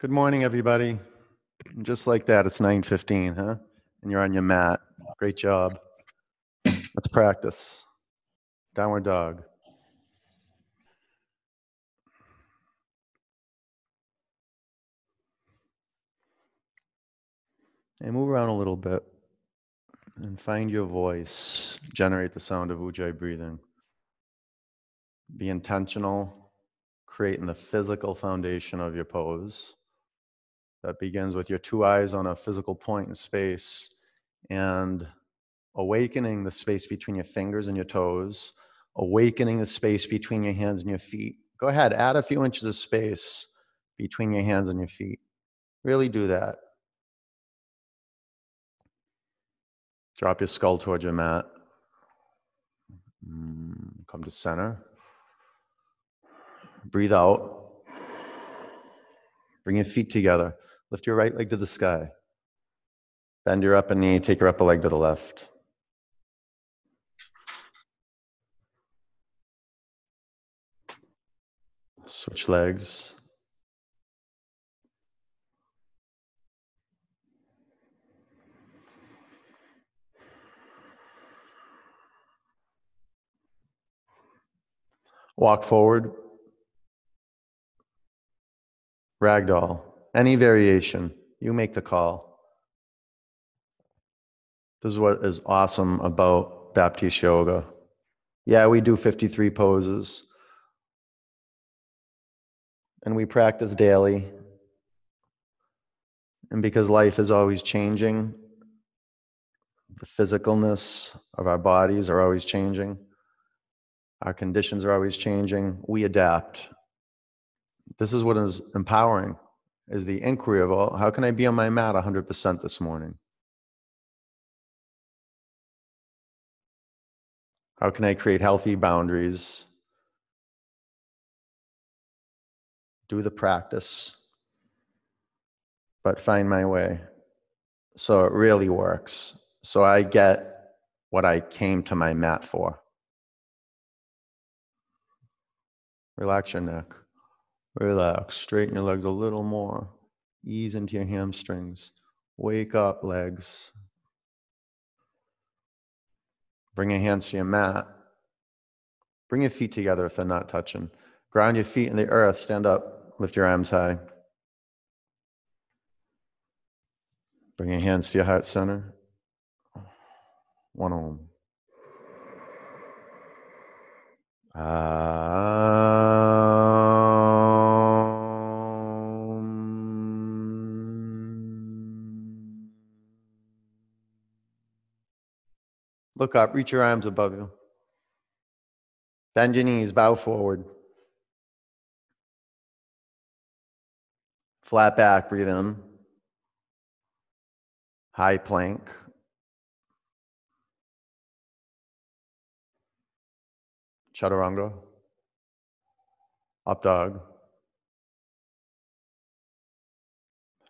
Good morning, everybody. And just like that, it's 9:15, huh? And you're on your mat. Great job. Let's practice. Downward dog. And move around a little bit and find your voice. Generate the sound of Ujjayi breathing. Be intentional, creating the physical foundation of your pose. That begins with your two eyes on a physical point in space and awakening the space between your fingers and your toes, awakening the space between your hands and your feet. Go ahead, add a few inches of space between your hands and your feet. Really do that. Drop your skull towards your mat. Mm, come to center. Breathe out. Bring your feet together. Lift your right leg to the sky. Bend your upper knee, take your upper leg to the left. Switch legs. Walk forward. Ragdoll. Any variation. You make the call. This is what is awesome about Baptiste Yoga. Yeah, we do 53 poses. And we practice daily. And because life is always changing, the physicalness of our bodies are always changing. Our conditions are always changing. We adapt. This is what is empowering is the inquiry of all how can I be on my mat 100% this morning? How can I create healthy boundaries? Do the practice, but find my way. So it really works. So I get what I came to my mat for. Relax your neck. Relax. Straighten your legs a little more. Ease into your hamstrings. Wake up, legs. Bring your hands to your mat. Bring your feet together if they're not touching. Ground your feet in the earth. Stand up. Lift your arms high. Bring your hands to your heart center. One on. Look up, reach your arms above you. Bend your knees, bow forward. Flat back, breathe in. High plank. Chaturanga. Up dog.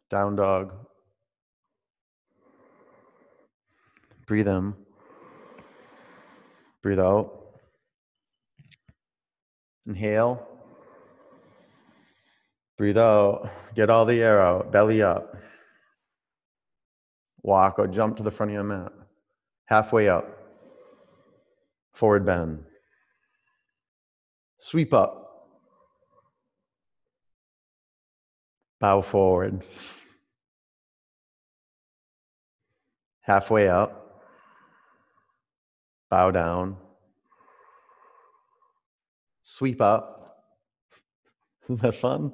Down dog. Breathe in. Breathe out. Inhale. Breathe out. Get all the air out. Belly up. Walk or jump to the front of your mat. Halfway up. Forward bend. Sweep up. Bow forward. Halfway up. Bow down. Sweep up. Isn't that fun?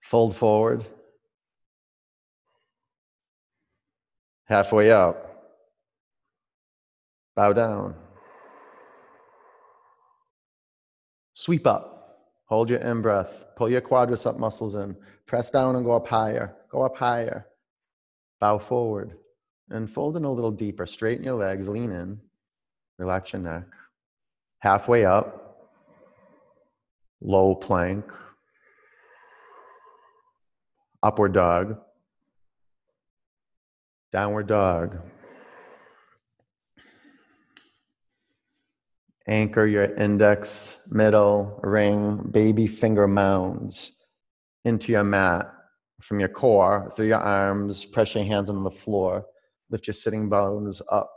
Fold forward. Halfway up. Bow down. Sweep up. Hold your in breath. Pull your quadricep muscles in. Press down and go up higher. Go up higher. Bow forward. And fold in a little deeper. Straighten your legs. Lean in. Relax your neck. Halfway up. Low plank. Upward dog. Downward dog. Anchor your index, middle, ring, baby finger mounds into your mat. from your core through your arms. Press your hands on the floor. Lift your sitting bones up.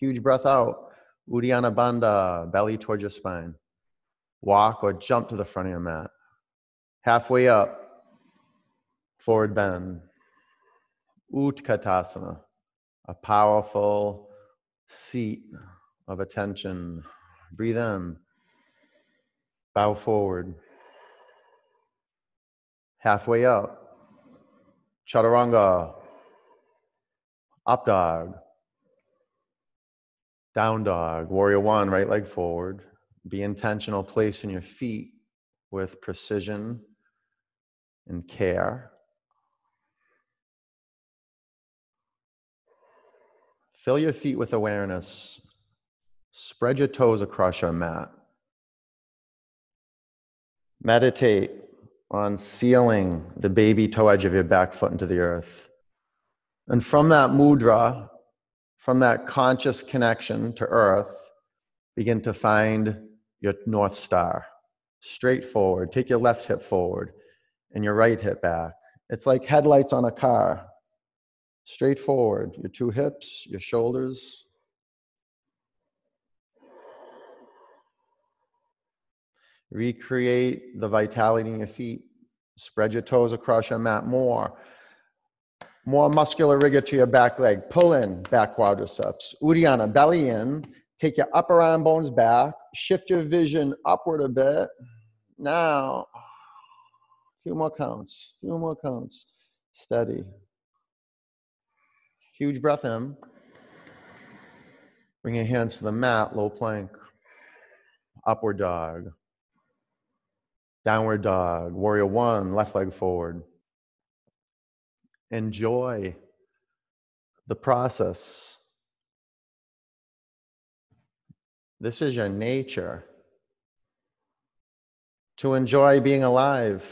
Huge breath out. Uddiyana Bandha, belly towards your spine. Walk or jump to the front of your mat. Halfway up, forward bend. Utkatasana, a powerful seat of attention. Breathe in, bow forward. Halfway up, chaturanga, up dog, down dog, warrior one, right leg forward. Be intentional, placing your feet with precision and care. Fill your feet with awareness. Spread your toes across your mat. Meditate on sealing the baby toe edge of your back foot into the earth. And from that mudra, from that conscious connection to earth, begin to find your North Star. Straight forward. Take your left hip forward and your right hip back. It's like headlights on a car. Straight forward. Your two hips, your shoulders. Recreate the vitality in your feet. Spread your toes across your mat more. More muscular rigor to your back leg. Pull in back quadriceps. Uddiyana, belly in. Take your upper arm bones back. Shift your vision upward a bit. Now, a few more counts. A few more counts. Steady. Huge breath in. Bring your hands to the mat, low plank. Upward dog. Downward dog. Warrior one, left leg forward. Enjoy the process. This is your nature. To enjoy being alive.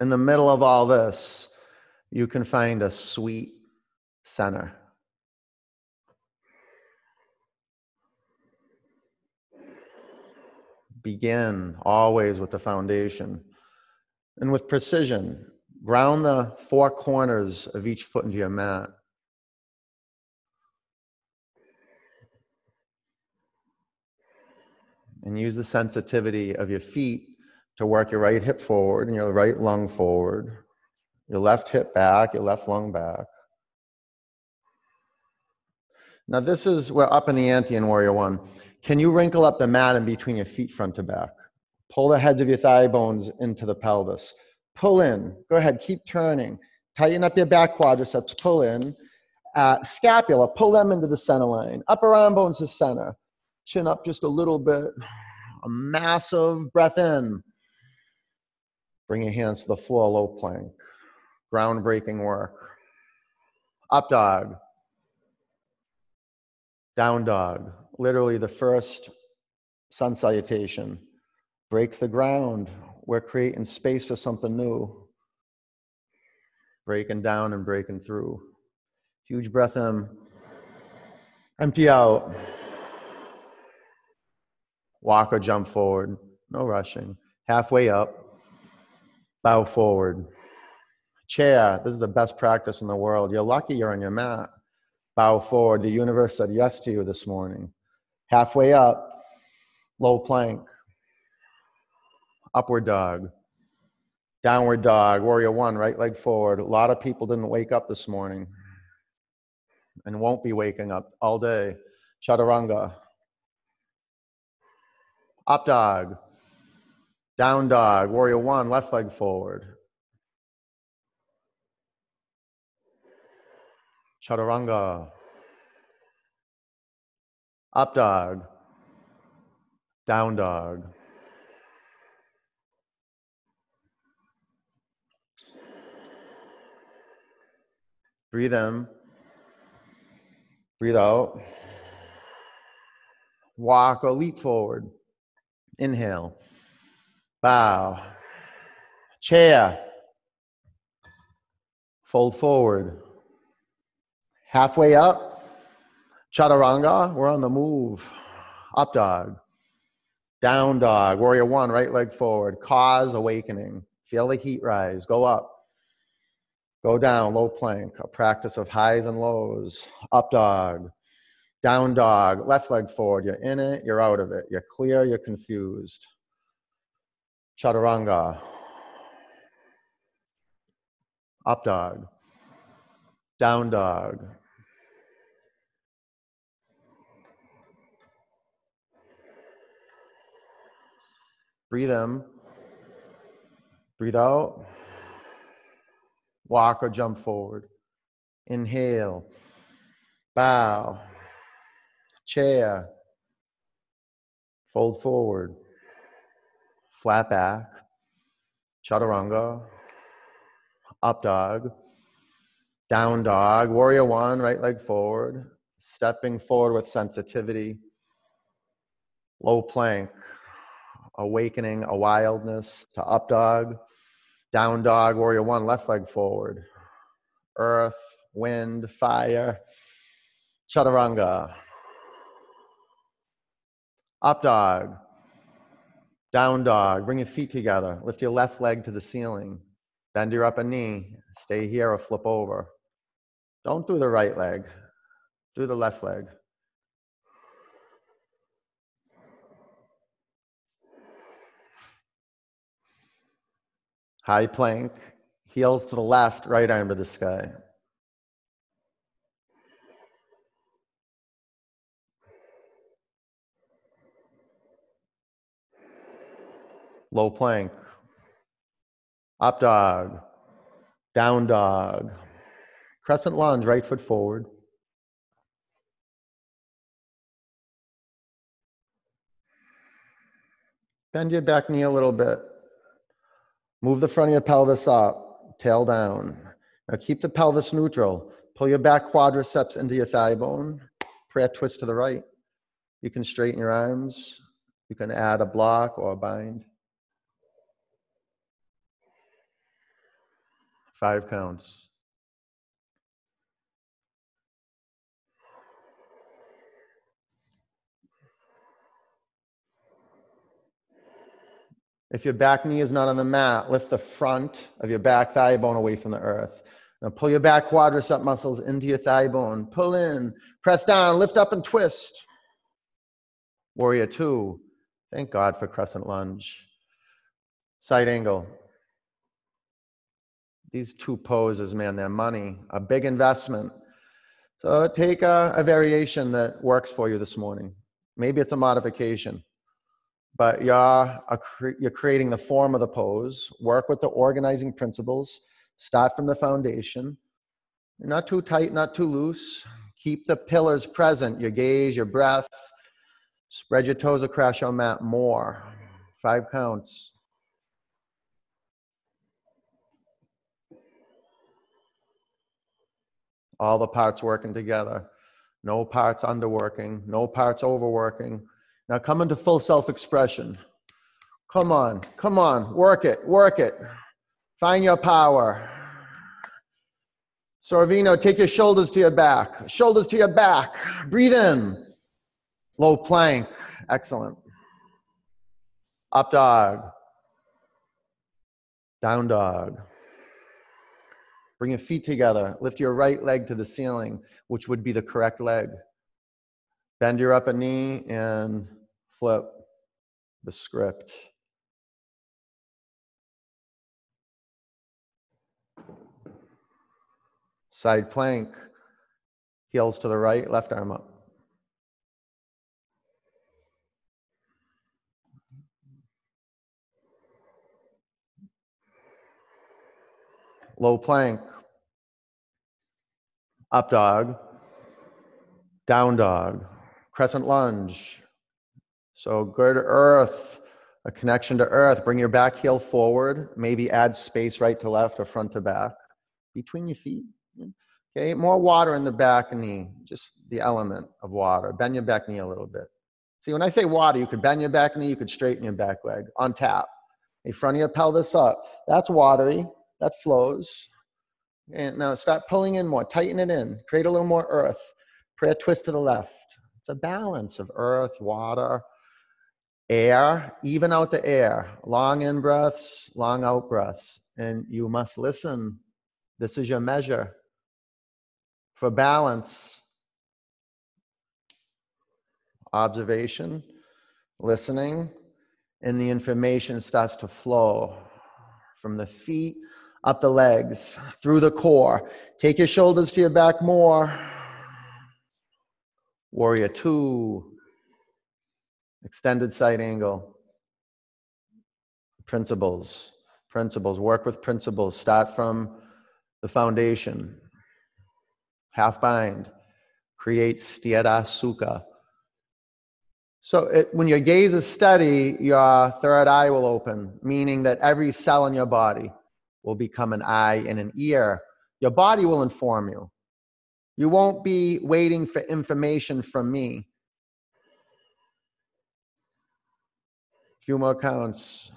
In the middle of all this, you can find a sweet center. Begin always with the foundation and with precision. Ground the four corners of each foot into your mat. And use the sensitivity of your feet to work your right hip forward and your right lung forward, your left hip back, your left lung back. Now, this is, we're up in the ante in Warrior One. Can you wrinkle up the mat in between your feet front to back? Pull the heads of your thigh bones into the pelvis. Pull in. Go ahead, keep turning. Tighten up your back quadriceps, pull in. Uh, scapula, pull them into the center line. Upper arm bones to center. Chin up just a little bit. A massive breath in. Bring your hands to the floor, low plank. Groundbreaking work. Up dog. Down dog. Literally the first sun salutation. Breaks the ground. We're creating space for something new. Breaking down and breaking through. Huge breath in. Empty out. Walk or jump forward. No rushing. Halfway up. Bow forward. Chair. This is the best practice in the world. You're lucky you're on your mat. Bow forward. The universe said yes to you this morning. Halfway up. Low plank upward dog, downward dog, warrior one, right leg forward. A lot of people didn't wake up this morning and won't be waking up all day. Chaturanga, up dog, down dog, warrior one, left leg forward. Chaturanga, up dog, down dog. Breathe in. Breathe out. Walk or leap forward. Inhale. Bow. Chair. Fold forward. Halfway up. Chaturanga. We're on the move. Up dog. Down dog. Warrior one. Right leg forward. Cause awakening. Feel the heat rise. Go up. Go down, low plank. A practice of highs and lows. Up dog. Down dog. Left leg forward. You're in it, you're out of it. You're clear, you're confused. Chaturanga. Up dog. Down dog. Breathe in. Breathe out. Walk or jump forward. Inhale. Bow. Chair. Fold forward. Flat back. Chaturanga. Up dog. Down dog. Warrior one, right leg forward. Stepping forward with sensitivity. Low plank awakening, a wildness to up dog, down dog, warrior one, left leg forward, earth, wind, fire, chaturanga, up dog, down dog, bring your feet together, lift your left leg to the ceiling, bend your upper knee, stay here or flip over. Don't do the right leg, do the left leg. High plank, heels to the left, right arm to the sky. Low plank, up dog, down dog, crescent lunge, right foot forward. Bend your back knee a little bit. Move the front of your pelvis up, tail down. Now keep the pelvis neutral. Pull your back quadriceps into your thigh bone. Prayer twist to the right. You can straighten your arms. You can add a block or a bind. Five counts. If your back knee is not on the mat, lift the front of your back thigh bone away from the earth. Now pull your back quadricep muscles into your thigh bone. Pull in, press down, lift up and twist. Warrior two. Thank God for crescent lunge. Side angle. These two poses, man, they're money, a big investment. So take a, a variation that works for you this morning. Maybe it's a modification but you're, you're creating the form of the pose. Work with the organizing principles. Start from the foundation. Not too tight, not too loose. Keep the pillars present your gaze, your breath. Spread your toes across your mat more. Five counts. All the parts working together. No parts underworking, no parts overworking now come into full self expression. Come on, come on, work it, work it. Find your power. Sorvino, take your shoulders to your back, shoulders to your back. Breathe in. Low plank. Excellent. Up dog. Down dog. Bring your feet together. Lift your right leg to the ceiling, which would be the correct leg. Bend your upper knee and flip the script. Side plank, heels to the right, left arm up. Low plank, up dog, down dog, crescent lunge. So good earth, a connection to earth. Bring your back heel forward. Maybe add space right to left or front to back between your feet. Okay, more water in the back knee, just the element of water. Bend your back knee a little bit. See, when I say water, you could bend your back knee, you could straighten your back leg on tap. A front of your pelvis up. That's watery. That flows. And now start pulling in more. Tighten it in. Create a little more earth. Prayer twist to the left. It's a balance of earth, water. Air, even out the air, long in breaths, long out breaths. And you must listen. This is your measure for balance. Observation, listening, and the information starts to flow from the feet up the legs, through the core. Take your shoulders to your back more. Warrior two, extended side angle. Principles, principles, work with principles. Start from the foundation. Half bind, create sthira sukha. So it, when your gaze is steady, your third eye will open, meaning that every cell in your body will become an eye and an ear. Your body will inform you. You won't be waiting for information from me. Few more counts.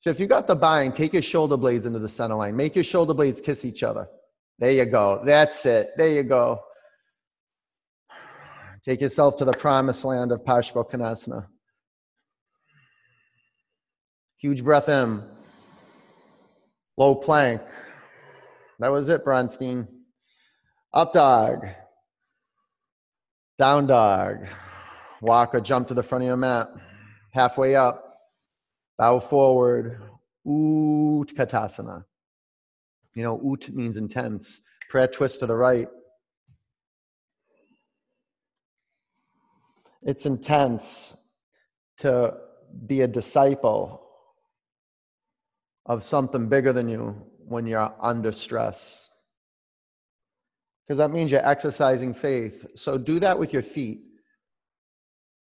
So if you got the bind, take your shoulder blades into the center line. Make your shoulder blades kiss each other. There you go. That's it. There you go. Take yourself to the promised land of Parsvakonasana. Huge breath in. Low plank. That was it, Bronstein. Up dog. Down dog. Walk or jump to the front of your mat. Halfway up. Bow forward. Utkatasana. You know, ut means intense. Prayer twist to the right. It's intense to be a disciple of something bigger than you when you're under stress. Because that means you're exercising faith. So do that with your feet.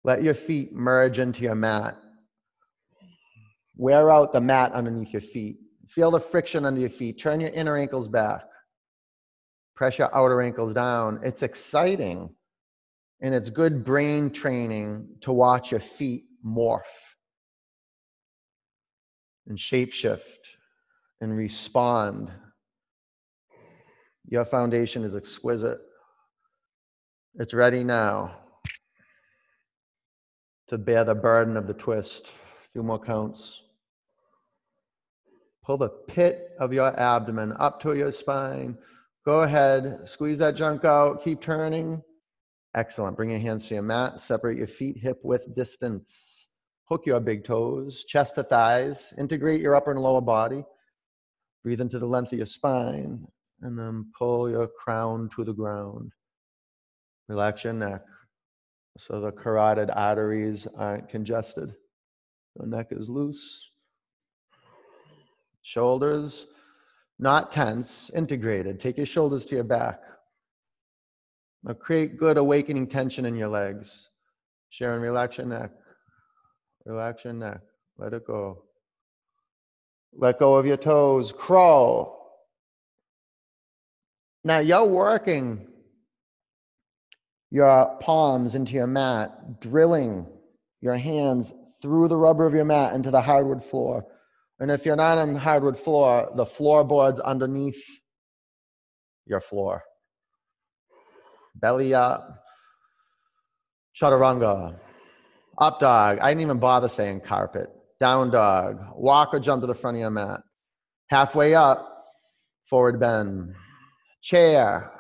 Let your feet merge into your mat. Wear out the mat underneath your feet. Feel the friction under your feet. Turn your inner ankles back. Press your outer ankles down. It's exciting and it's good brain training to watch your feet morph and shapeshift and respond. Your foundation is exquisite. It's ready now to bear the burden of the twist. A few more counts. Pull the pit of your abdomen up to your spine. Go ahead, squeeze that junk out, keep turning. Excellent. Bring your hands to your mat. Separate your feet hip width distance. Hook your big toes, chest to thighs. Integrate your upper and lower body. Breathe into the length of your spine. And then pull your crown to the ground. Relax your neck so the carotid arteries aren't congested. The neck is loose. Shoulders not tense, integrated. Take your shoulders to your back. Now create good awakening tension in your legs. Sharon, relax your neck. Relax your neck. Let it go. Let go of your toes. Crawl. Now you're working your palms into your mat, drilling your hands through the rubber of your mat into the hardwood floor. And if you're not on hardwood floor, the floorboards underneath your floor belly up, chaturanga, up dog. I didn't even bother saying carpet. Down dog, walk or jump to the front of your mat. Halfway up, forward bend. Chair,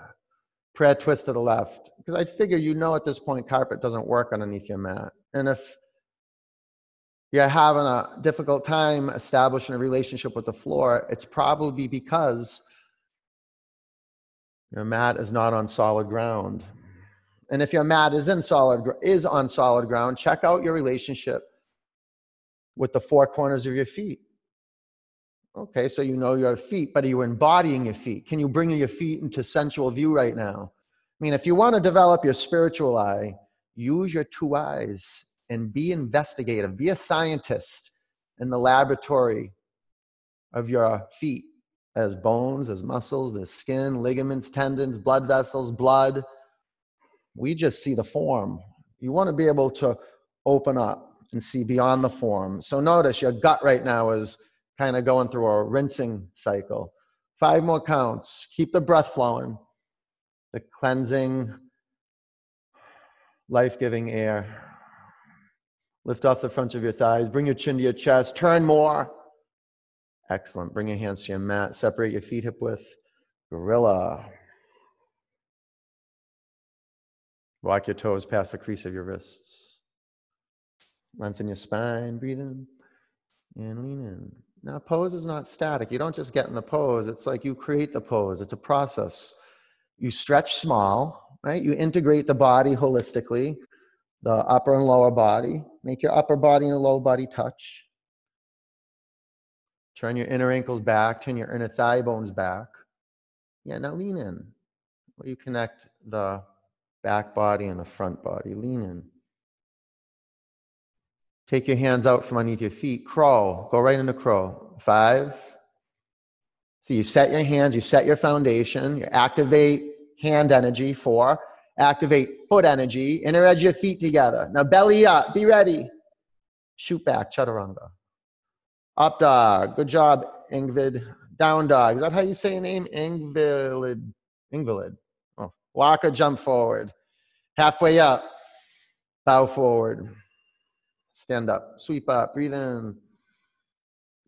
prayer twist to the left. Because I figure you know at this point carpet doesn't work underneath your mat. And if you're having a difficult time establishing a relationship with the floor, it's probably because your mat is not on solid ground. And if your mat is in solid is on solid ground, check out your relationship with the four corners of your feet. Okay, so you know your feet, but are you embodying your feet? Can you bring your feet into sensual view right now? I mean, if you want to develop your spiritual eye, use your two eyes and be investigative, be a scientist in the laboratory of your feet as bones, as muscles, as skin, ligaments, tendons, blood vessels, blood. We just see the form. You want to be able to open up and see beyond the form. So notice your gut right now is kind of going through a rinsing cycle. Five more counts. Keep the breath flowing, the cleansing, life giving air. Lift off the front of your thighs. Bring your chin to your chest. Turn more. Excellent. Bring your hands to your mat. Separate your feet hip width. Gorilla. Walk your toes past the crease of your wrists. Lengthen your spine. Breathe in and lean in. Now, pose is not static. You don't just get in the pose. It's like you create the pose. It's a process. You stretch small, right? You integrate the body holistically, the upper and lower body. Make your upper body and lower body touch. Turn your inner ankles back, turn your inner thigh bones back. Yeah, now lean in. Where you connect the back body and the front body. Lean in. Take your hands out from underneath your feet. Crawl. Go right into crow. Five. So you set your hands, you set your foundation, you activate hand energy. Four. Activate foot energy. Inner edge your feet together. Now belly up. Be ready. Shoot back. Chaturanga. Up dog. Good job, Ingvid. Down dog. Is that how you say your name? Invalid. Invalid. Oh. Walk or jump forward. Halfway up. Bow forward. Stand up. Sweep up. Breathe in.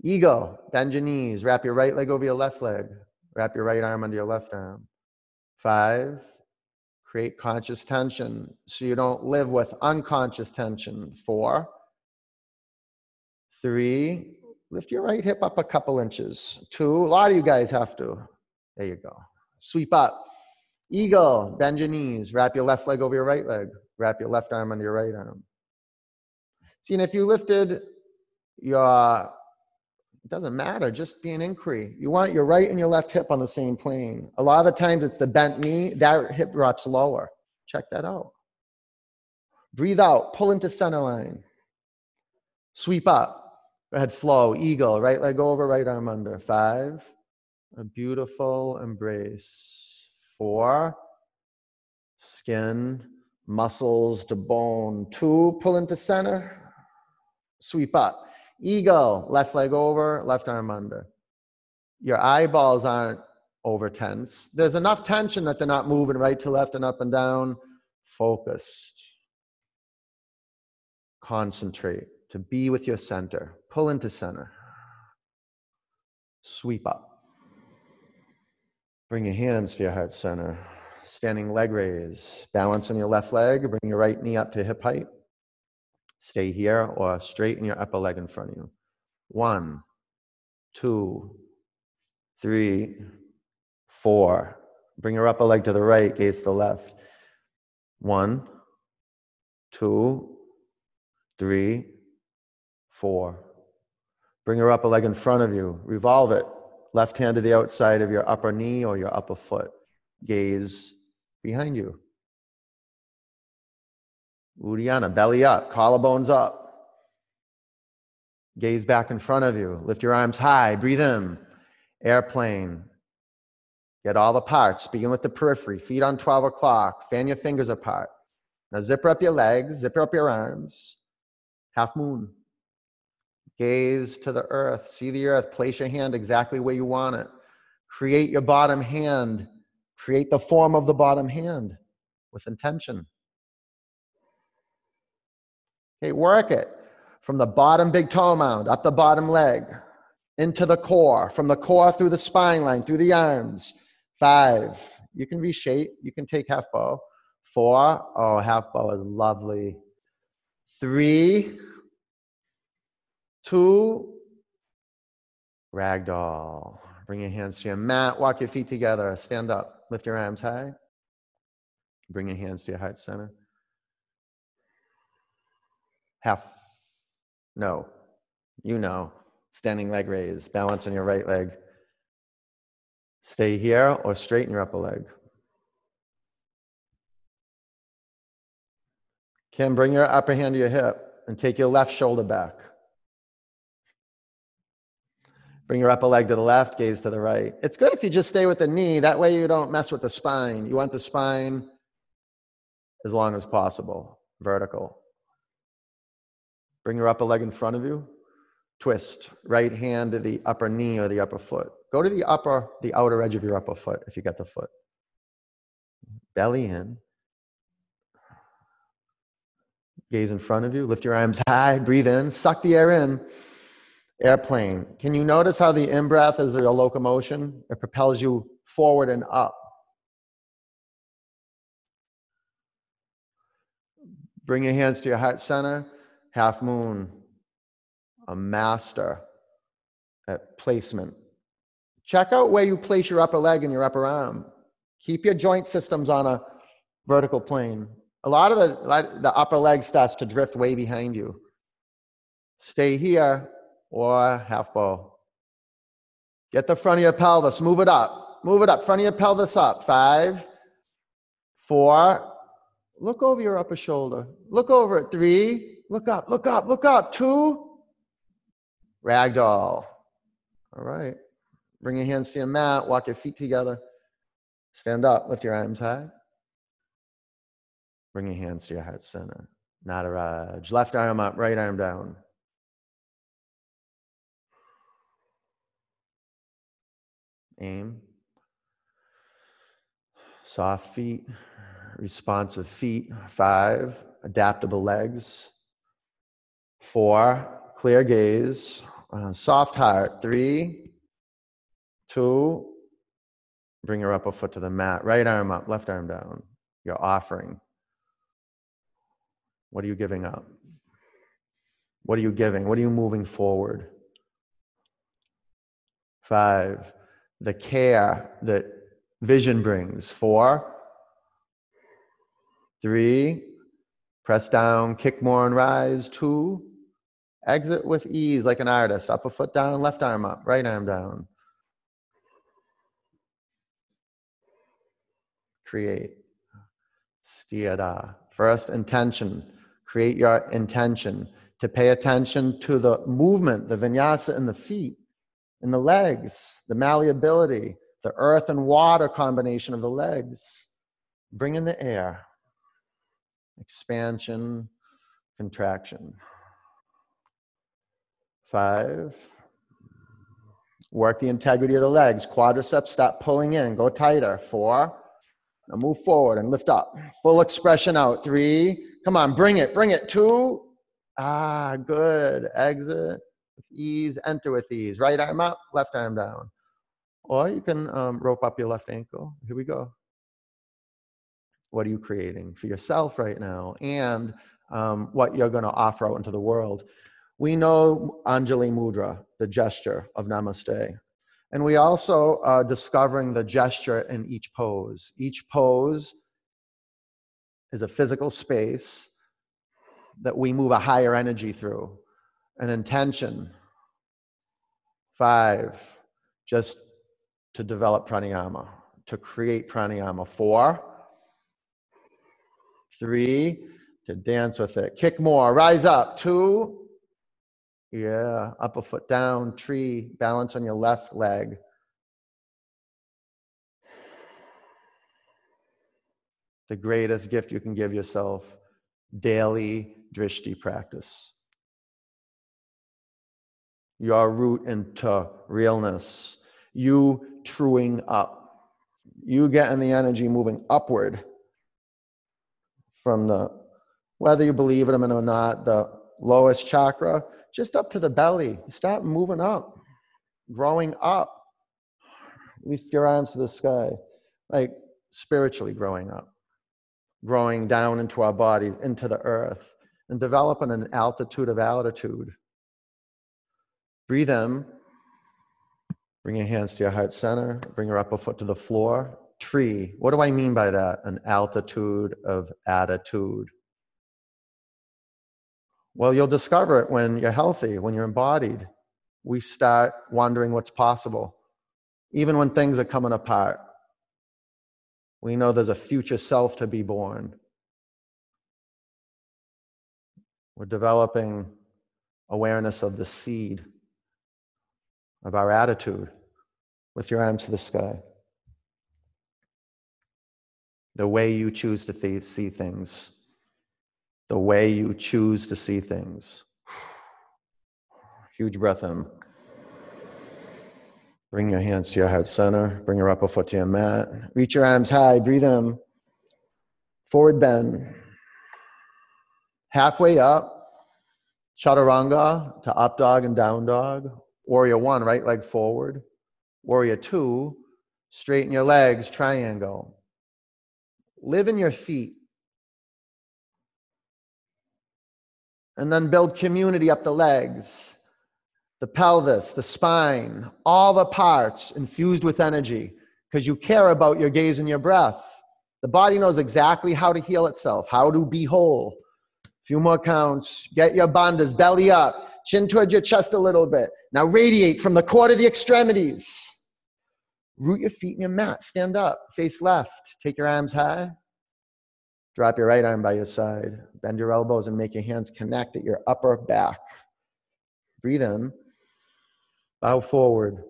Eagle. Bend your knees. Wrap your right leg over your left leg. Wrap your right arm under your left arm. Five. Create conscious tension so you don't live with unconscious tension. Four. Three. Lift your right hip up a couple inches. Two, a lot of you guys have to. There you go. Sweep up. Eagle, bend your knees. Wrap your left leg over your right leg. Wrap your left arm under your right arm. See, and if you lifted your, it doesn't matter, just be an inquiry. You want your right and your left hip on the same plane. A lot of the times it's the bent knee, that hip drops lower. Check that out. Breathe out, pull into center line. Sweep up. Go ahead, flow, eagle, right leg over, right arm under. Five, a beautiful embrace. Four, skin, muscles to bone. Two, pull into center, sweep up. Eagle, left leg over, left arm under. Your eyeballs aren't over tense. There's enough tension that they're not moving right to left and up and down. Focused. Concentrate to be with your center. Pull into center. Sweep up. Bring your hands to your heart center. Standing leg raise. Balance on your left leg. Bring your right knee up to hip height. Stay here or straighten your upper leg in front of you. One, two, three, four. Bring your upper leg to the right, gaze to the left. One, two, three, four. Bring your upper leg in front of you. Revolve it. Left hand to the outside of your upper knee or your upper foot. Gaze behind you. Uddiyana, belly up, collarbones up. Gaze back in front of you. Lift your arms high. Breathe in. Airplane. Get all the parts. Begin with the periphery. Feet on 12 o'clock. Fan your fingers apart. Now zipper up your legs. Zipper up your arms. Half moon. Gaze to the earth. See the earth. Place your hand exactly where you want it. Create your bottom hand. Create the form of the bottom hand with intention. Okay, work it from the bottom big toe mound, up the bottom leg, into the core, from the core through the spine line, through the arms. Five. You can reshape. You can take half bow. Four. Oh, half bow is lovely. Three two, ragdoll. Bring your hands to your mat, walk your feet together, stand up, lift your arms high. Bring your hands to your heart center. Half, no, you know, standing leg raise, balance on your right leg. Stay here or straighten your upper leg. Kim, bring your upper hand to your hip and take your left shoulder back. Bring your upper leg to the left, gaze to the right. It's good if you just stay with the knee. That way you don't mess with the spine. You want the spine as long as possible, vertical. Bring your upper leg in front of you. Twist. Right hand to the upper knee or the upper foot. Go to the upper, the outer edge of your upper foot if you get the foot. Belly in. Gaze in front of you. Lift your arms high. Breathe in. Suck the air in. Airplane. Can you notice how the in breath is the locomotion? It propels you forward and up. Bring your hands to your heart center. Half moon. A master at placement. Check out where you place your upper leg and your upper arm. Keep your joint systems on a vertical plane. A lot of the, the upper leg starts to drift way behind you. Stay here or half bow. Get the front of your pelvis, move it up. Move it up, front of your pelvis up. Five, four, look over your upper shoulder. Look over it. Three, look up, look up, look up. Two, ragdoll. All right. Bring your hands to your mat, walk your feet together. Stand up, lift your arms high. Bring your hands to your heart center. Nataraj. Left arm up, right arm down. Aim. Soft feet, responsive feet. Five, adaptable legs. Four, clear gaze. Uh, soft heart. Three, two, bring your upper foot to the mat. Right arm up, left arm down. Your offering. What are you giving up? What are you giving? What are you moving forward? Five, the care that vision brings. Four, three, press down, kick more and rise. Two, exit with ease like an artist. Up a foot down, left arm up, right arm down. Create. Sthira. First intention create your intention to pay attention to the movement, the vinyasa in the feet, in the legs, the malleability, the earth and water combination of the legs. Bring in the air. Expansion, contraction. Five. Work the integrity of the legs. Quadriceps, stop pulling in. Go tighter. Four. Now move forward and lift up. Full expression out. Three. Come on, bring it, bring it. Two. Ah, good. Exit with ease, enter with ease. Right arm up, left arm down. Or you can um, rope up your left ankle. Here we go. What are you creating for yourself right now? And um, what you're going to offer out into the world. We know Anjali Mudra, the gesture of Namaste. And we also are discovering the gesture in each pose. Each pose is a physical space that we move a higher energy through, an intention. Five, just to develop pranayama, to create pranayama. Four, three, to dance with it. Kick more, rise up. Two, yeah, up a foot down, tree, balance on your left leg. the greatest gift you can give yourself daily drishti practice. Your root into realness, you truing up, you getting the energy moving upward from the, whether you believe it or not, the lowest chakra, just up to the belly. Start moving up, growing up. Lift your arms to the sky, like spiritually growing up growing down into our bodies, into the earth, and developing an altitude of altitude. Breathe in. Bring your hands to your heart center. Bring your upper foot to the floor. Tree. What do I mean by that? An altitude of attitude. Well, you'll discover it when you're healthy, when you're embodied. We start wondering what's possible. Even when things are coming apart, we know there's a future self to be born. We're developing awareness of the seed of our attitude. Lift your arms to the sky. The way you choose to see things. The way you choose to see things. Huge breath in. Bring your hands to your heart center. Bring your upper foot to your mat. Reach your arms high. Breathe in. Forward bend. Halfway up, chaturanga to up dog and down dog. Warrior one, right leg forward. Warrior two, straighten your legs, triangle. Live in your feet. And then build community up the legs, the pelvis, the spine, all the parts infused with energy because you care about your gaze and your breath. The body knows exactly how to heal itself, how to be whole. A few more counts. Get your bandhas, belly up, chin towards your chest a little bit. Now radiate from the core to the extremities. Root your feet in your mat. Stand up, face left. Take your arms high. Drop your right arm by your side. Bend your elbows and make your hands connect at your upper back. Breathe in. Bow forward.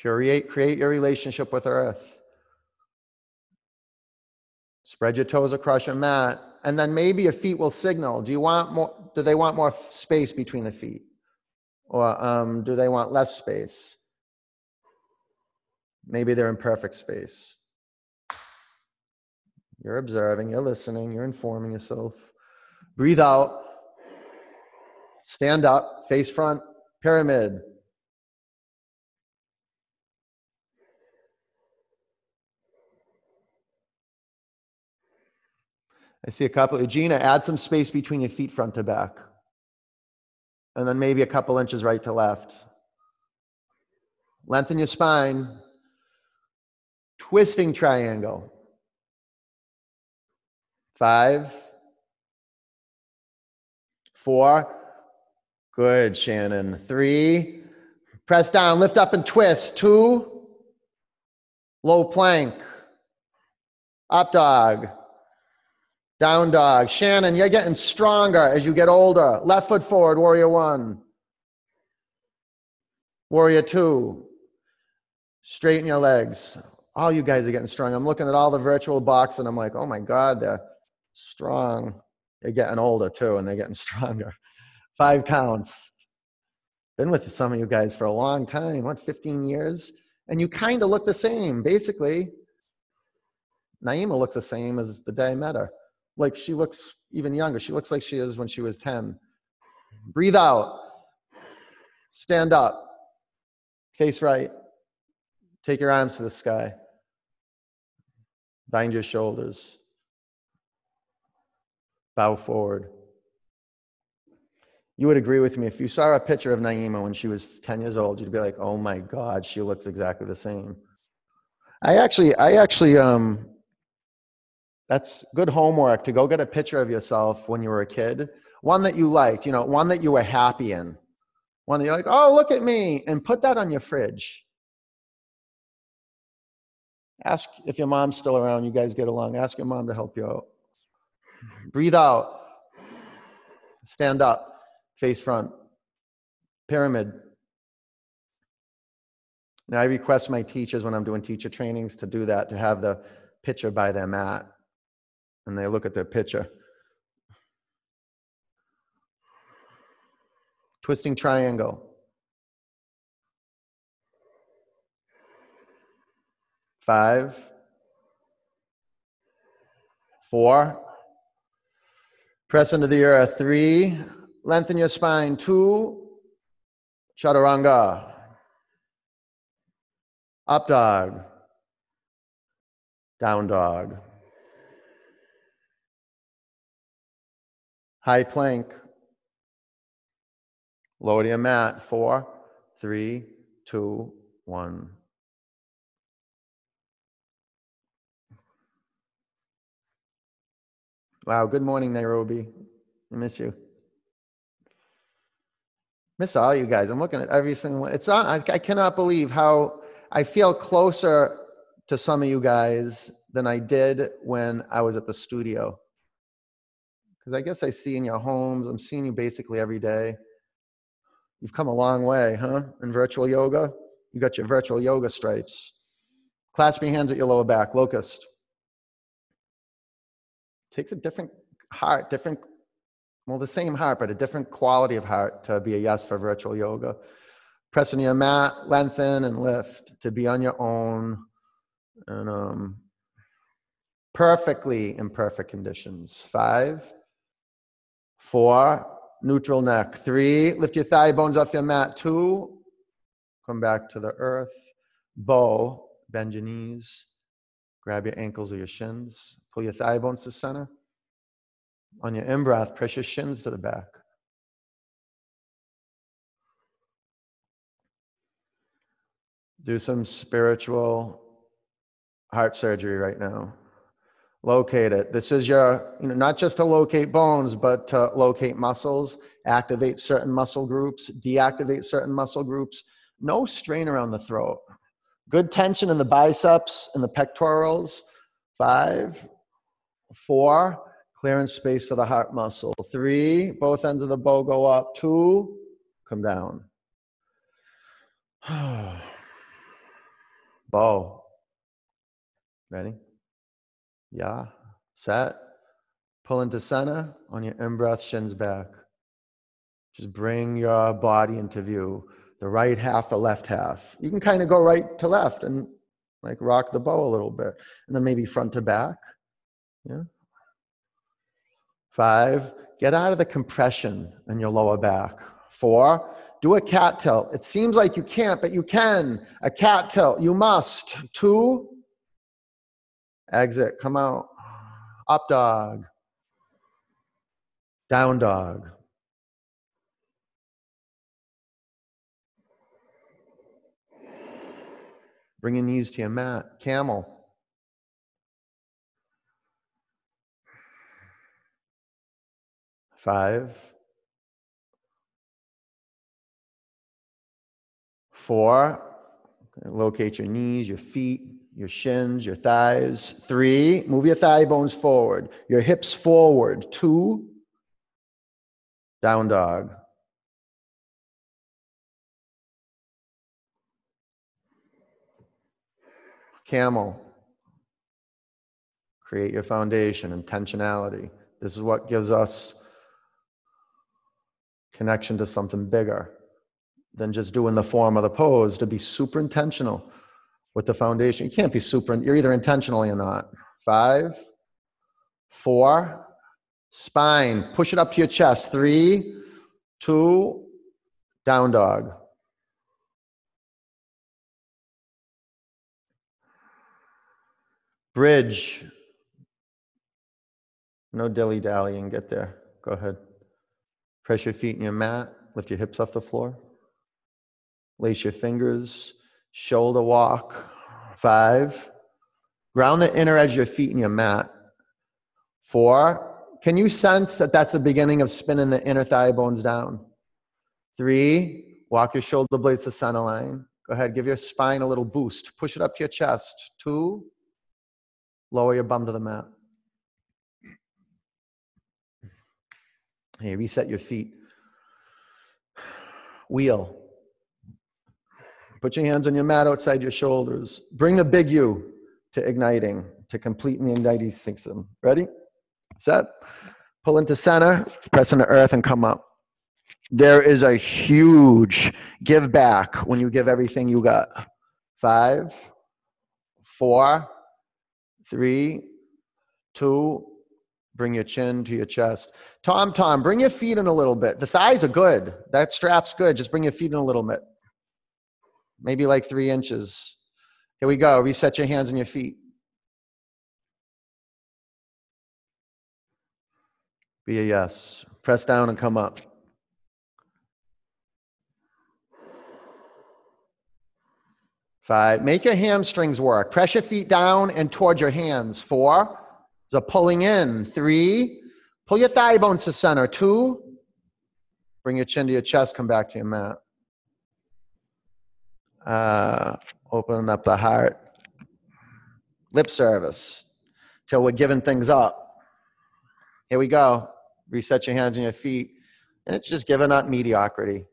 Create, create your relationship with earth. Spread your toes across your mat, and then maybe your feet will signal. Do you want more? Do they want more space between the feet, or um, do they want less space? Maybe they're in perfect space. You're observing, you're listening, you're informing yourself. Breathe out. Stand up, face front, pyramid. I see a couple. Gina, add some space between your feet front to back. And then maybe a couple inches right to left. Lengthen your spine. Twisting triangle. Five. Four. Good, Shannon. Three. Press down, lift up and twist. Two. Low plank. Up dog. Down dog. Shannon, you're getting stronger as you get older. Left foot forward, warrior one. Warrior two. Straighten your legs. All you guys are getting strong. I'm looking at all the virtual box and I'm like, oh my God, they're strong. They're getting older too and they're getting stronger. Five counts. Been with some of you guys for a long time. What, 15 years? And you kind of look the same, basically. Naima looks the same as the day I met her like she looks even younger. She looks like she is when she was 10. Breathe out. Stand up. Face right. Take your arms to the sky. Bind your shoulders. Bow forward. You would agree with me if you saw a picture of Naima when she was 10 years old, you'd be like, oh my God, she looks exactly the same. I actually, I actually, um, that's good homework to go get a picture of yourself when you were a kid. One that you liked, you know, one that you were happy in. One that you're like, oh, look at me, and put that on your fridge. Ask if your mom's still around, you guys get along. Ask your mom to help you out. Breathe out. Stand up, face front. Pyramid. Now, I request my teachers when I'm doing teacher trainings to do that, to have the picture by their mat and they look at their picture. Twisting triangle. Five, four, press into the earth. Three, lengthen your spine. Two, chaturanga. Up dog, down dog. High plank. Lower to your mat. Four, three, two, one. Wow, good morning, Nairobi. I miss you. Miss all you guys. I'm looking at every single one. It's I, I cannot believe how I feel closer to some of you guys than I did when I was at the studio. Because I guess I see in your homes, I'm seeing you basically every day. You've come a long way, huh? In virtual yoga, you got your virtual yoga stripes. Clasp your hands at your lower back, locust. Takes a different heart, different, well, the same heart, but a different quality of heart to be a yes for virtual yoga. Press on your mat, lengthen and lift to be on your own. And um, perfectly imperfect conditions. Five, four, neutral neck. Three, lift your thigh bones off your mat. Two, come back to the earth. Bow, bend your knees. Grab your ankles or your shins. Pull your thigh bones to center. On your in breath, press your shins to the back. Do some spiritual heart surgery right now. Locate it. This is your, you know, not just to locate bones, but to locate muscles, activate certain muscle groups, deactivate certain muscle groups. No strain around the throat. Good tension in the biceps and the pectorals. Five, four, clearance space for the heart muscle. Three, both ends of the bow go up. Two, come down. bow. Ready? Yeah. Set. Pull into center on your in breath, shins back. Just bring your body into view the right half, the left half. You can kind of go right to left and like rock the bow a little bit. And then maybe front to back. Yeah. Five, get out of the compression in your lower back. Four, do a cat tilt. It seems like you can't, but you can. A cat tilt, you must. Two, exit, come out. Up dog. Down dog. Bring your knees to your mat. Camel. Five. Four. Locate your knees, your feet, your shins, your thighs. Three. Move your thigh bones forward, your hips forward. Two. Down dog. Camel. Create your foundation, intentionality. This is what gives us connection to something bigger than just doing the form of the pose, to be super intentional with the foundation. You can't be super, you're either intentionally or not. Five, four, spine, push it up to your chest. Three, two, down dog. Bridge. No dilly dallying, get there. Go ahead. Press your feet in your mat, lift your hips off the floor. Lace your fingers, shoulder walk. Five. Ground the inner edge of your feet in your mat. Four. Can you sense that that's the beginning of spinning the inner thigh bones down? Three. Walk your shoulder blades to center line. Go ahead, give your spine a little boost. Push it up to your chest. Two. Lower your bum to the mat. Hey, reset your feet. Wheel. Put your hands on your mat outside your shoulders. Bring the big U to igniting, to completing the igniting system. Ready? Set. Pull into center, press into earth, and come up. There is a huge give back when you give everything you got. Five, four, three, two, Bring your chin to your chest. Tom, Tom, bring your feet in a little bit. The thighs are good. That strap's good. Just bring your feet in a little bit. Maybe like three inches. Here we go. Reset your hands and your feet. Be a yes. Press down and come up. Five. Make your hamstrings work. Press your feet down and towards your hands. Four. So pulling in. Three, pull your thigh bones to center. Two, bring your chin to your chest, come back to your mat. Uh, opening up the heart. Lip service till we're giving things up. Here we go. Reset your hands and your feet. And it's just giving up mediocrity.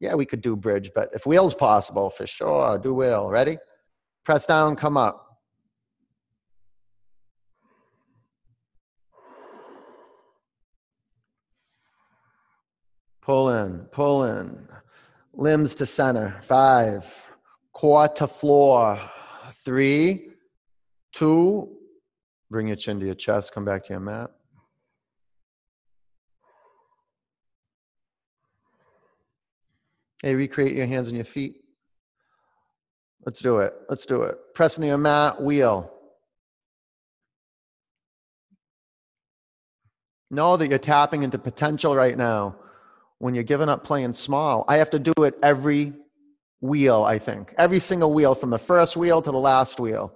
Yeah, we could do bridge, but if wheel's possible, for sure, do wheel. Ready? Press down, come up. Pull in, pull in. Limbs to center. Five. Core to floor. Three, two, Bring your chin to your chest, come back to your mat. Hey, recreate your hands and your feet. Let's do it. Let's do it. Press into your mat, wheel. Know that you're tapping into potential right now when you're giving up playing small. I have to do it every wheel, I think. Every single wheel from the first wheel to the last wheel.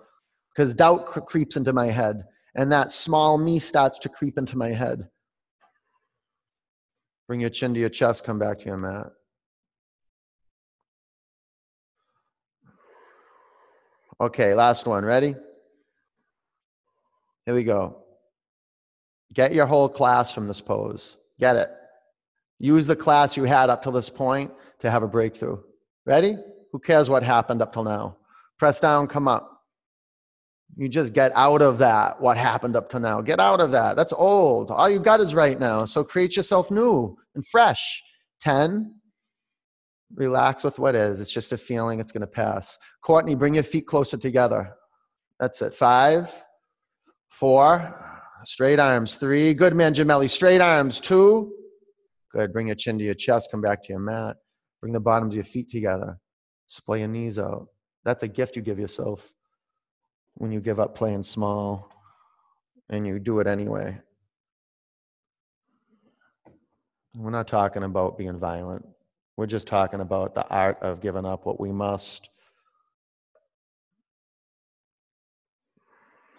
Because doubt cre- creeps into my head. And that small me starts to creep into my head. Bring your chin to your chest, come back to your mat. Okay, last one. Ready? Here we go. Get your whole class from this pose. Get it. Use the class you had up till this point to have a breakthrough. Ready? Who cares what happened up till now? Press down, come up. You just get out of that, what happened up to now. Get out of that. That's old. All you got is right now. So create yourself new and fresh. 10, Relax with what is. It's just a feeling. It's going to pass. Courtney, bring your feet closer together. That's it. Five, four, straight arms. Three. Good man, Jamelli. Straight arms. Two. Good. Bring your chin to your chest. Come back to your mat. Bring the bottoms of your feet together. Splay your knees out. That's a gift you give yourself when you give up playing small and you do it anyway. We're not talking about being violent. We're just talking about the art of giving up what we must.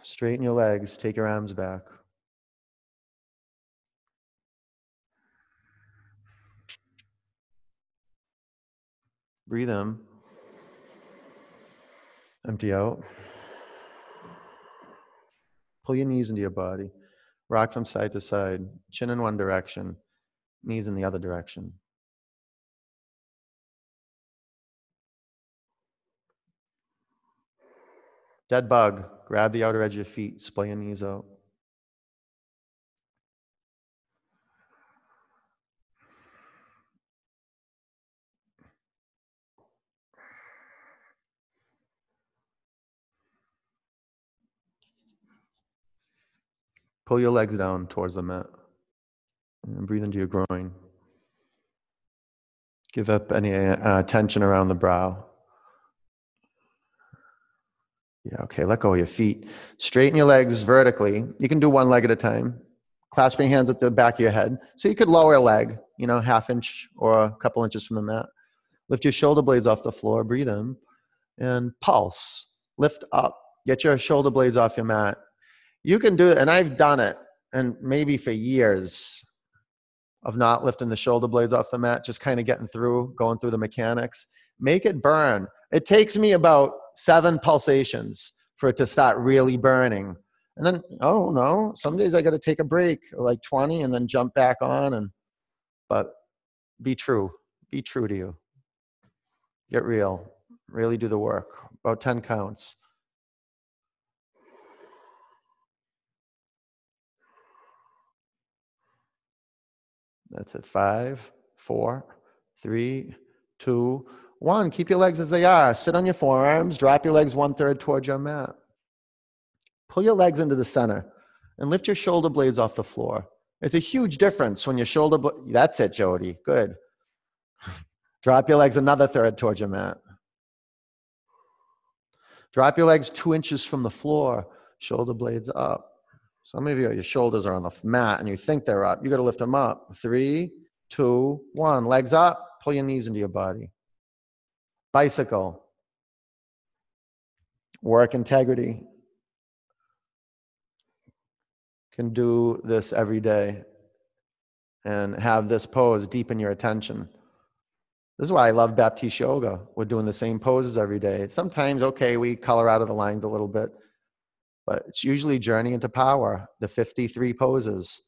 Straighten your legs, take your arms back. Breathe in. Empty out. Pull your knees into your body. Rock from side to side. Chin in one direction, knees in the other direction. Dead bug, grab the outer edge of your feet, splay your knees out. Pull your legs down towards the mat and breathe into your groin. Give up any uh, tension around the brow. Yeah, okay, let go of your feet. Straighten your legs vertically. You can do one leg at a time. Clasp your hands at the back of your head. So you could lower a leg, you know, half inch or a couple inches from the mat. Lift your shoulder blades off the floor, breathe in, and pulse. Lift up. Get your shoulder blades off your mat. You can do it, and I've done it, and maybe for years of not lifting the shoulder blades off the mat, just kind of getting through, going through the mechanics. Make it burn. It takes me about seven pulsations for it to start really burning. And then, oh no, some days I got to take a break, like 20, and then jump back on. And, but be true. Be true to you. Get real. Really do the work. About 10 counts. That's it. Five, four, three, two, one, keep your legs as they are. Sit on your forearms, drop your legs one third towards your mat. Pull your legs into the center and lift your shoulder blades off the floor. It's a huge difference when your shoulder, bl- that's it, Jody. Good. drop your legs another third towards your mat. Drop your legs two inches from the floor, shoulder blades up. Some of you, your shoulders are on the mat and you think they're up. You got to lift them up. Three, two, one. Legs up. Pull your knees into your body bicycle, work integrity. Can do this every day and have this pose deepen your attention. This is why I love Baptiste Yoga. We're doing the same poses every day. Sometimes, okay, we color out of the lines a little bit, but it's usually journey into power, the 53 poses.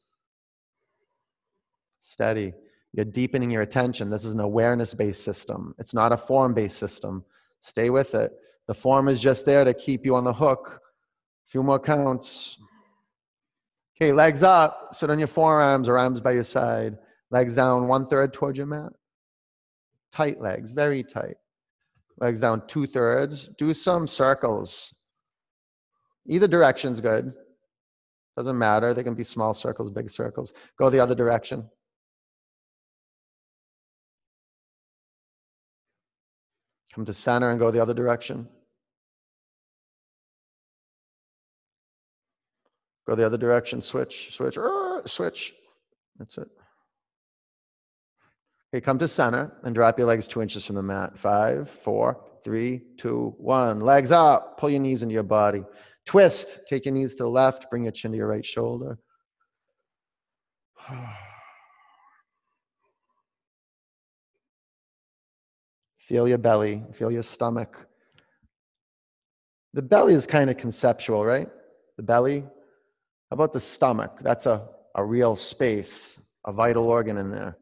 Steady. You're deepening your attention. This is an awareness based system, it's not a form based system. Stay with it. The form is just there to keep you on the hook. A few more counts. Okay, legs up. Sit on your forearms or arms by your side. Legs down one third towards your mat. Tight legs, very tight. Legs down two thirds. Do some circles. Either direction's good. Doesn't matter. They can be small circles, big circles. Go the other direction. Come to center and go the other direction. Go the other direction, switch, switch, uh, switch. That's it. Okay, come to center and drop your legs two inches from the mat. Five, four, three, two, one. Legs up. Pull your knees into your body. Twist. Take your knees to the left. Bring your chin to your right shoulder. Feel your belly. Feel your stomach. The belly is kind of conceptual, right? The belly, how about the stomach? That's a, a real space, a vital organ in there.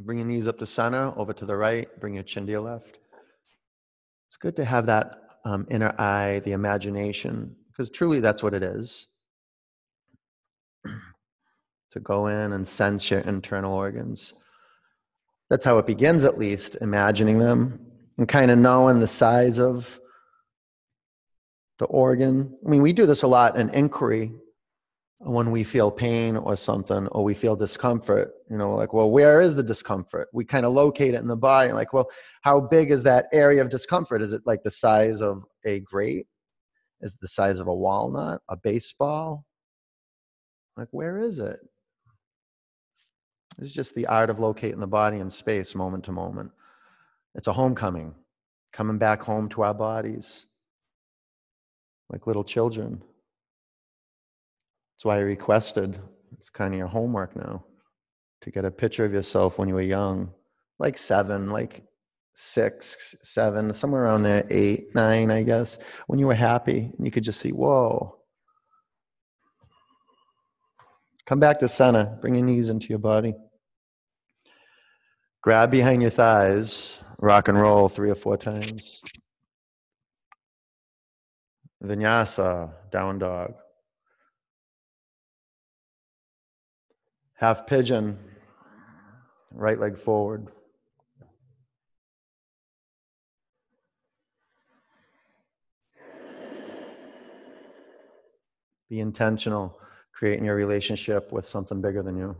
Bring your knees up to center, over to the right, bring your chin to your left. It's good to have that um, inner eye, the imagination, because truly that's what it is. to go in and sense your internal organs. That's how it begins, at least, imagining them and kind of knowing the size of the organ. I mean, we do this a lot in inquiry when we feel pain or something, or we feel discomfort. You know, like, well, where is the discomfort? We kind of locate it in the body. Like, well, how big is that area of discomfort? Is it like the size of a grape? Is the size of a walnut, a baseball? Like, where is it? This is just the art of locating the body in space, moment to moment. It's a homecoming, coming back home to our bodies like little children. That's why I requested, it's kind of your homework now, to get a picture of yourself when you were young, like seven, like six, seven, somewhere around there, eight, nine, I guess, when you were happy you could just see, whoa. Come back to center, bring your knees into your body. Grab behind your thighs, rock and roll three or four times. Vinyasa, down dog. Half pigeon, right leg forward. Be intentional, creating your relationship with something bigger than you.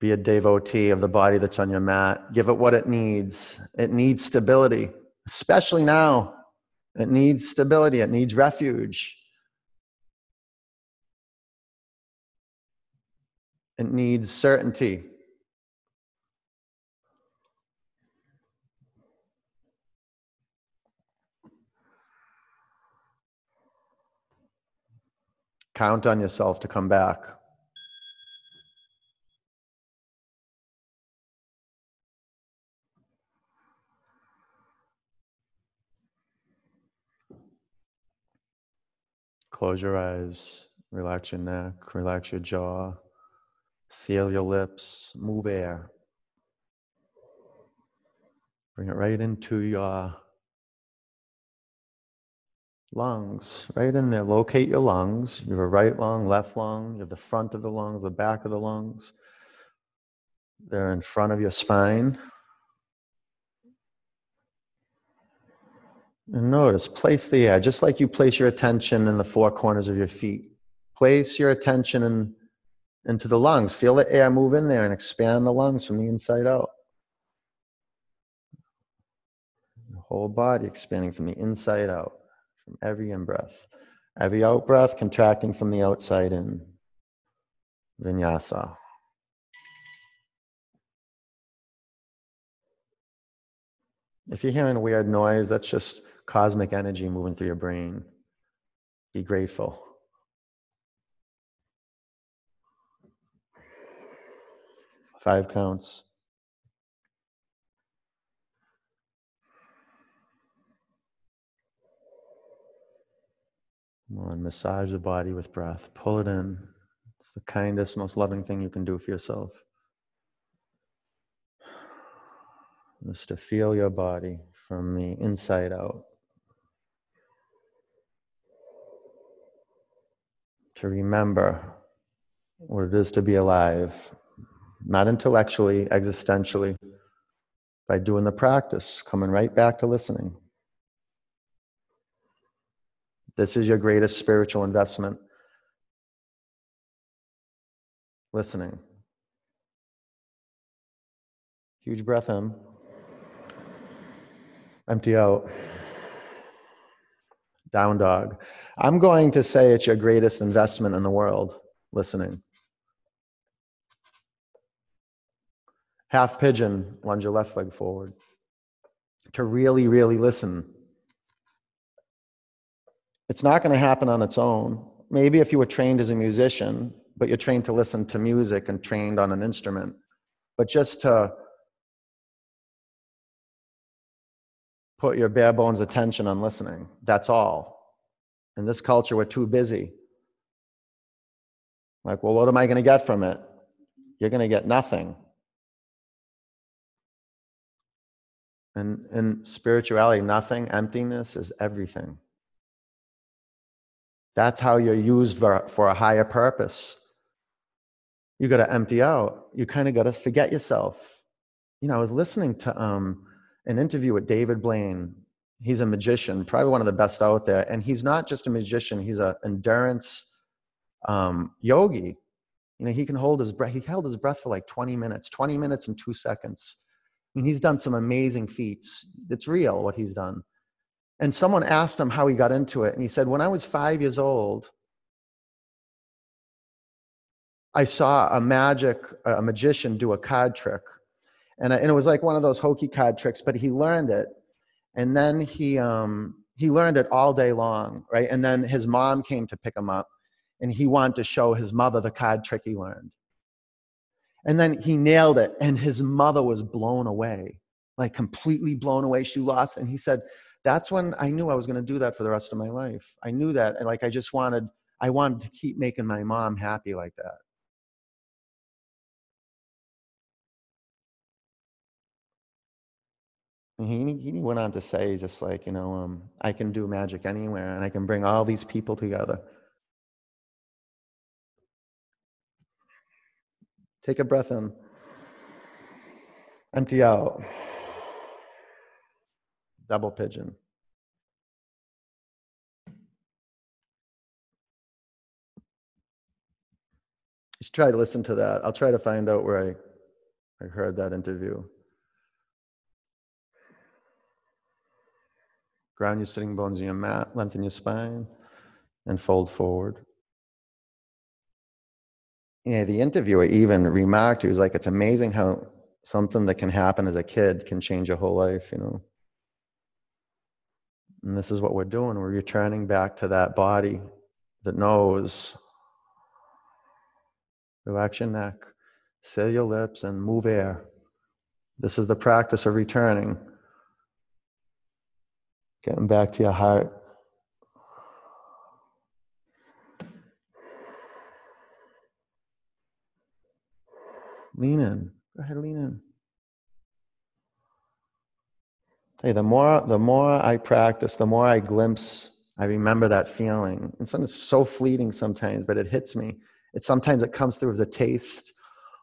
Be a devotee of the body that's on your mat. Give it what it needs. It needs stability, especially now. It needs stability, it needs refuge. It needs certainty. Count on yourself to come back. Close your eyes, relax your neck, relax your jaw, seal your lips, move air. Bring it right into your lungs, right in there. Locate your lungs. You have a right lung, left lung, you have the front of the lungs, the back of the lungs. They're in front of your spine. And notice, place the air, just like you place your attention in the four corners of your feet. Place your attention in, into the lungs. Feel the air move in there and expand the lungs from the inside out. The whole body expanding from the inside out, from every in breath. Every out breath contracting from the outside in. Vinyasa. If you're hearing a weird noise, that's just cosmic energy moving through your brain. Be grateful. Five counts. Come massage the body with breath. Pull it in. It's the kindest, most loving thing you can do for yourself. Just to feel your body from the inside out. to remember what it is to be alive, not intellectually, existentially, by doing the practice, coming right back to listening. This is your greatest spiritual investment. Listening. Huge breath in. Empty out. Down dog. I'm going to say it's your greatest investment in the world, listening. Half pigeon, lunge your left leg forward. To really, really listen. It's not going to happen on its own. Maybe if you were trained as a musician, but you're trained to listen to music and trained on an instrument, but just to put your bare bones attention on listening. That's all. In this culture, we're too busy. Like, well, what am I going to get from it? You're going to get nothing. And in spirituality, nothing, emptiness is everything. That's how you're used for, for a higher purpose. You got to empty out. You kind of got to forget yourself. You know, I was listening to um, an interview with David Blaine. He's a magician, probably one of the best out there. And he's not just a magician, he's an endurance um, yogi. You know, he can hold his breath. He held his breath for like 20 minutes, 20 minutes and two seconds. Mean, he's done some amazing feats. It's real what he's done. And someone asked him how he got into it. And he said, When I was five years old, I saw a magic, a magician do a card trick. And, and it was like one of those hokey card tricks but he learned it. And then he um, he learned it all day long right? And then his mom came to pick him up and he wanted to show his mother the card trick he learned. And then he nailed it and his mother was blown away like completely blown away. She lost and he said that's when i knew i was going to do that for the rest of my life. I knew that and like i just wanted i wanted to keep making my mom happy like that. He, he went on to say, just like, you know, um, I can do magic anywhere and I can bring all these people together. Take a breath in, empty out, double pigeon. Just try to listen to that. I'll try to find out where I, I heard that interview. Ground your sitting bones in your mat, lengthen your spine, and fold forward. Yeah, the interviewer even remarked, he was like, it's amazing how something that can happen as a kid can change your whole life, you know. And this is what we're doing. We're returning back to that body that knows. Relax your neck, seal your lips, and move air. This is the practice of returning. Getting back to your heart. Lean in. Go ahead, lean in. Hey, the more the more I practice, the more I glimpse, I remember that feeling. And sometimes it's so fleeting sometimes, but it hits me. It sometimes it comes through as a taste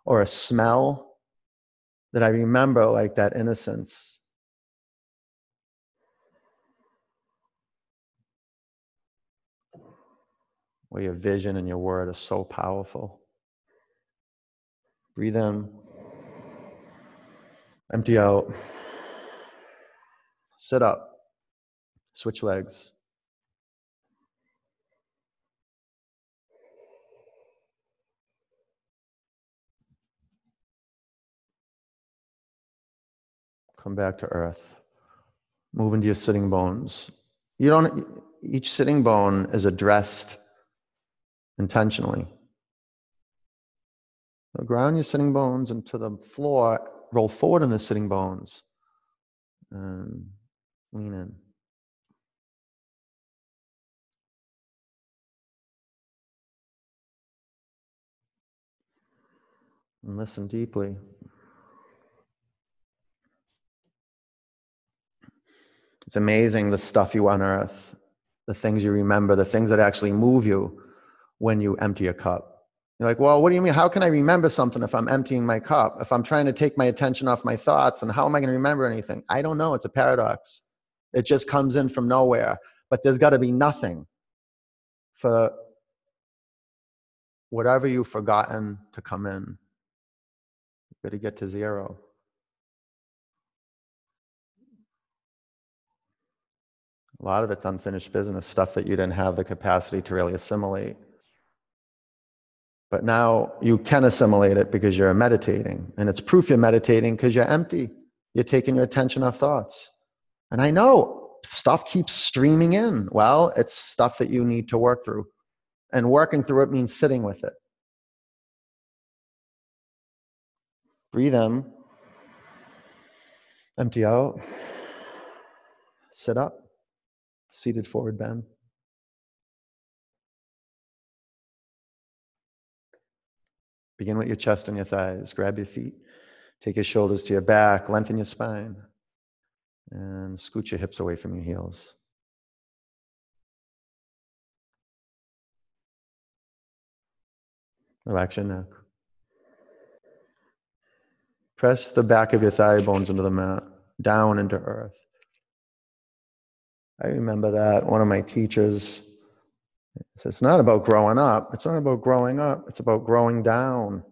or a smell that I remember like that innocence. where your vision and your word are so powerful. Breathe in, empty out, sit up, switch legs. Come back to earth. Move into your sitting bones. You don't, each sitting bone is addressed intentionally. Ground your sitting bones into the floor, roll forward in the sitting bones, and lean in. And listen deeply. It's amazing the stuff you unearth, the things you remember, the things that actually move you when you empty a cup. You're like, well, what do you mean? How can I remember something if I'm emptying my cup? If I'm trying to take my attention off my thoughts, and how am I going to remember anything? I don't know. It's a paradox. It just comes in from nowhere. But there's got to be nothing for whatever you've forgotten to come in. You've got to get to zero. A lot of it's unfinished business, stuff that you didn't have the capacity to really assimilate. But now you can assimilate it because you're meditating. And it's proof you're meditating because you're empty. You're taking your attention off thoughts. And I know stuff keeps streaming in. Well, it's stuff that you need to work through. And working through it means sitting with it. Breathe in, empty out, sit up, seated forward bend. Begin with your chest and your thighs. Grab your feet. Take your shoulders to your back. Lengthen your spine. And scoot your hips away from your heels. Relax your neck. Press the back of your thigh bones into the mat, down into earth. I remember that one of my teachers so it's not about growing up. It's not about growing up. It's about growing down.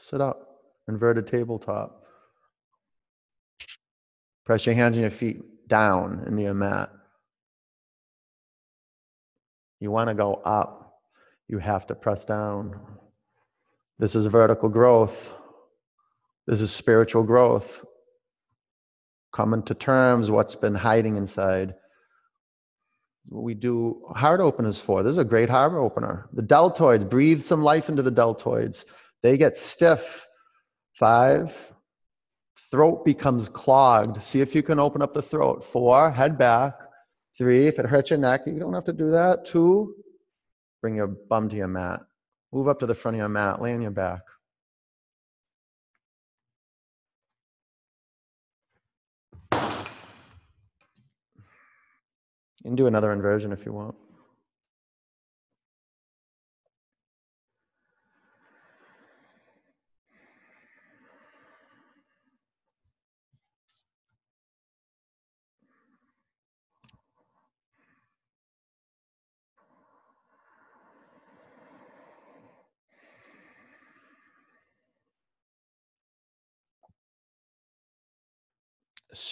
Sit up, inverted tabletop. Press your hands and your feet down into your mat. You want to go up, you have to press down. This is vertical growth. This is spiritual growth coming to terms what's been hiding inside what we do heart openers for this is a great heart opener the deltoids breathe some life into the deltoids they get stiff. Five throat becomes clogged. See if you can open up the throat. Four head back. Three if it hurts your neck you don't have to do that. Two bring your bum to your mat. Move up to the front of your mat. Lay on your back. You can do another inversion if you want.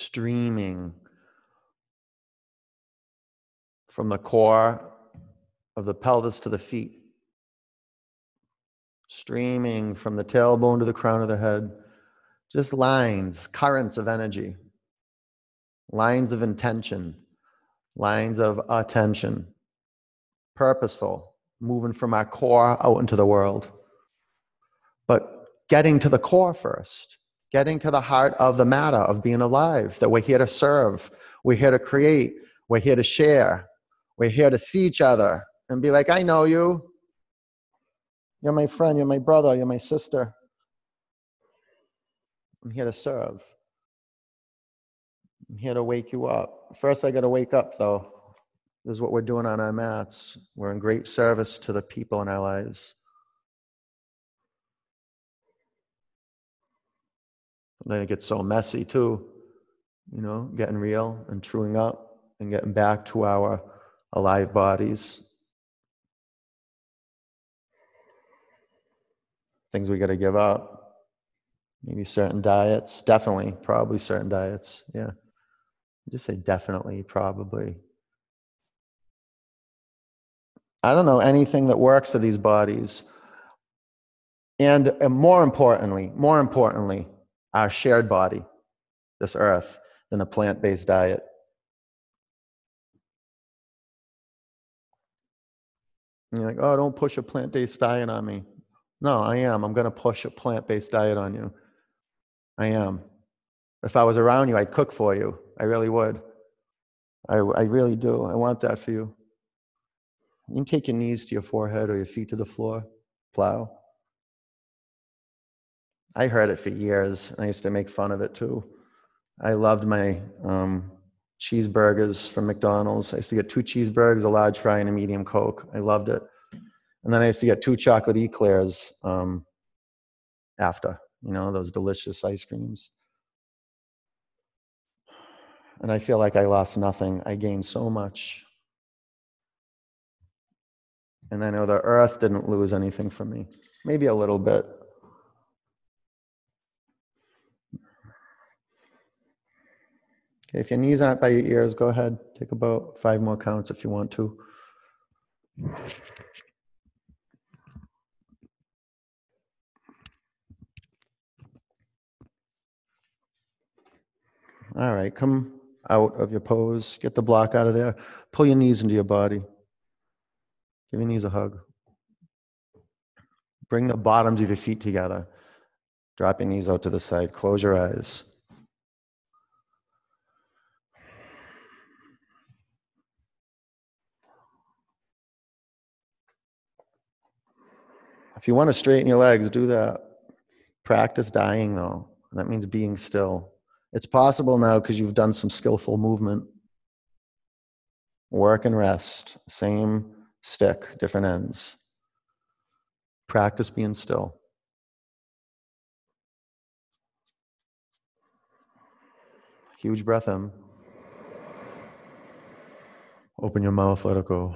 Streaming from the core of the pelvis to the feet, streaming from the tailbone to the crown of the head, just lines, currents of energy, lines of intention, lines of attention, purposeful, moving from our core out into the world. But getting to the core first, getting to the heart of the matter of being alive, that we're here to serve, we're here to create, we're here to share, we're here to see each other and be like, I know you. You're my friend, you're my brother, you're my sister. I'm here to serve. I'm here to wake you up. First, I got to wake up, though. This is what we're doing on our mats. We're in great service to the people in our lives. Then it gets so messy, too. You know, getting real and truing up and getting back to our alive bodies. Things we got to give up. Maybe certain diets. Definitely, probably certain diets. Yeah. Just say definitely, probably. I don't know anything that works for these bodies. And more importantly, more importantly, our shared body, this earth, than a plant based diet. And you're like, oh, don't push a plant based diet on me. No, I am. I'm going to push a plant based diet on you. I am. If I was around you, I'd cook for you. I really would. I, I really do. I want that for you. You can take your knees to your forehead or your feet to the floor. Plow. I heard it for years. I used to make fun of it too. I loved my um, cheeseburgers from McDonald's. I used to get two cheeseburgers, a large fry, and a medium Coke. I loved it. And then I used to get two chocolate eclairs um, after, you know, those delicious ice creams. And I feel like I lost nothing. I gained so much. And I know the earth didn't lose anything from me. Maybe a little bit. Okay, if your knees aren't by your ears, go ahead. Take about five more counts if you want to. All right, come out of your pose. Get the block out of there. Pull your knees into your body. Give your knees a hug. Bring the bottoms of your feet together. Drop your knees out to the side. Close your eyes. If you want to straighten your legs, do that. Practice dying, though. That means being still. It's possible now because you've done some skillful movement. Work and rest, same stick, different ends. Practice being still. Huge breath in. Open your mouth, let it go.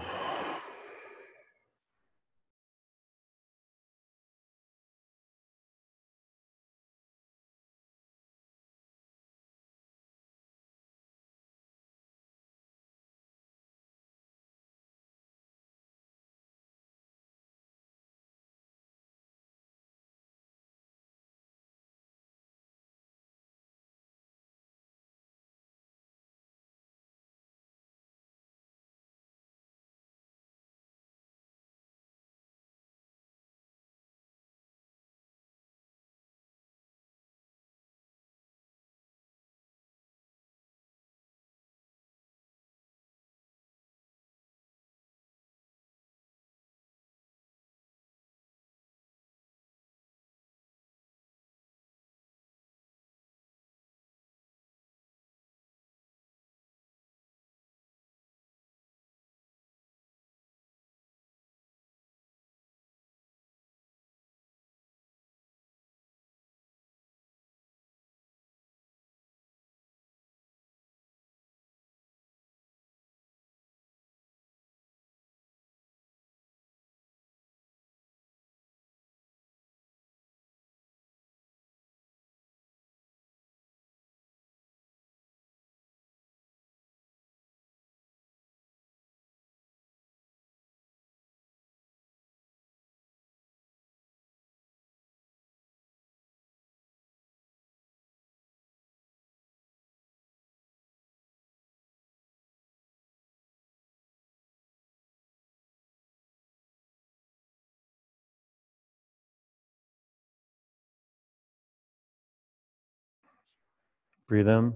Breathe in.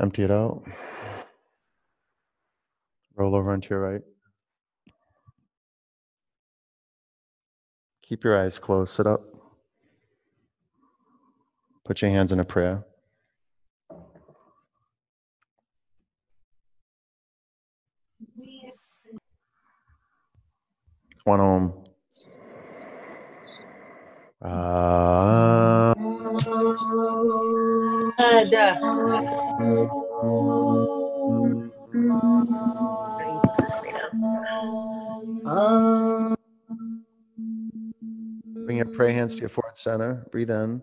Empty it out. Roll over onto your right. Keep your eyes closed. Sit up. Put your hands in a prayer. One om. Ah. Ada. Bring your prayer hands to your forehead center. Breathe in.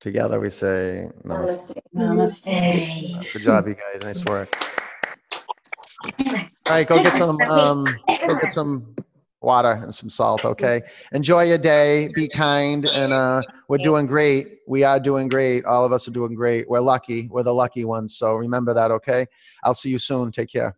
Together we say namaste. Namaste. Good job, you guys. Nice work. All right, go get some um, go get some water and some salt. Okay. Enjoy your day. Be kind, and uh, we're doing great. We are doing great. All of us are doing great. We're lucky. We're the lucky ones. So remember that. Okay. I'll see you soon. Take care.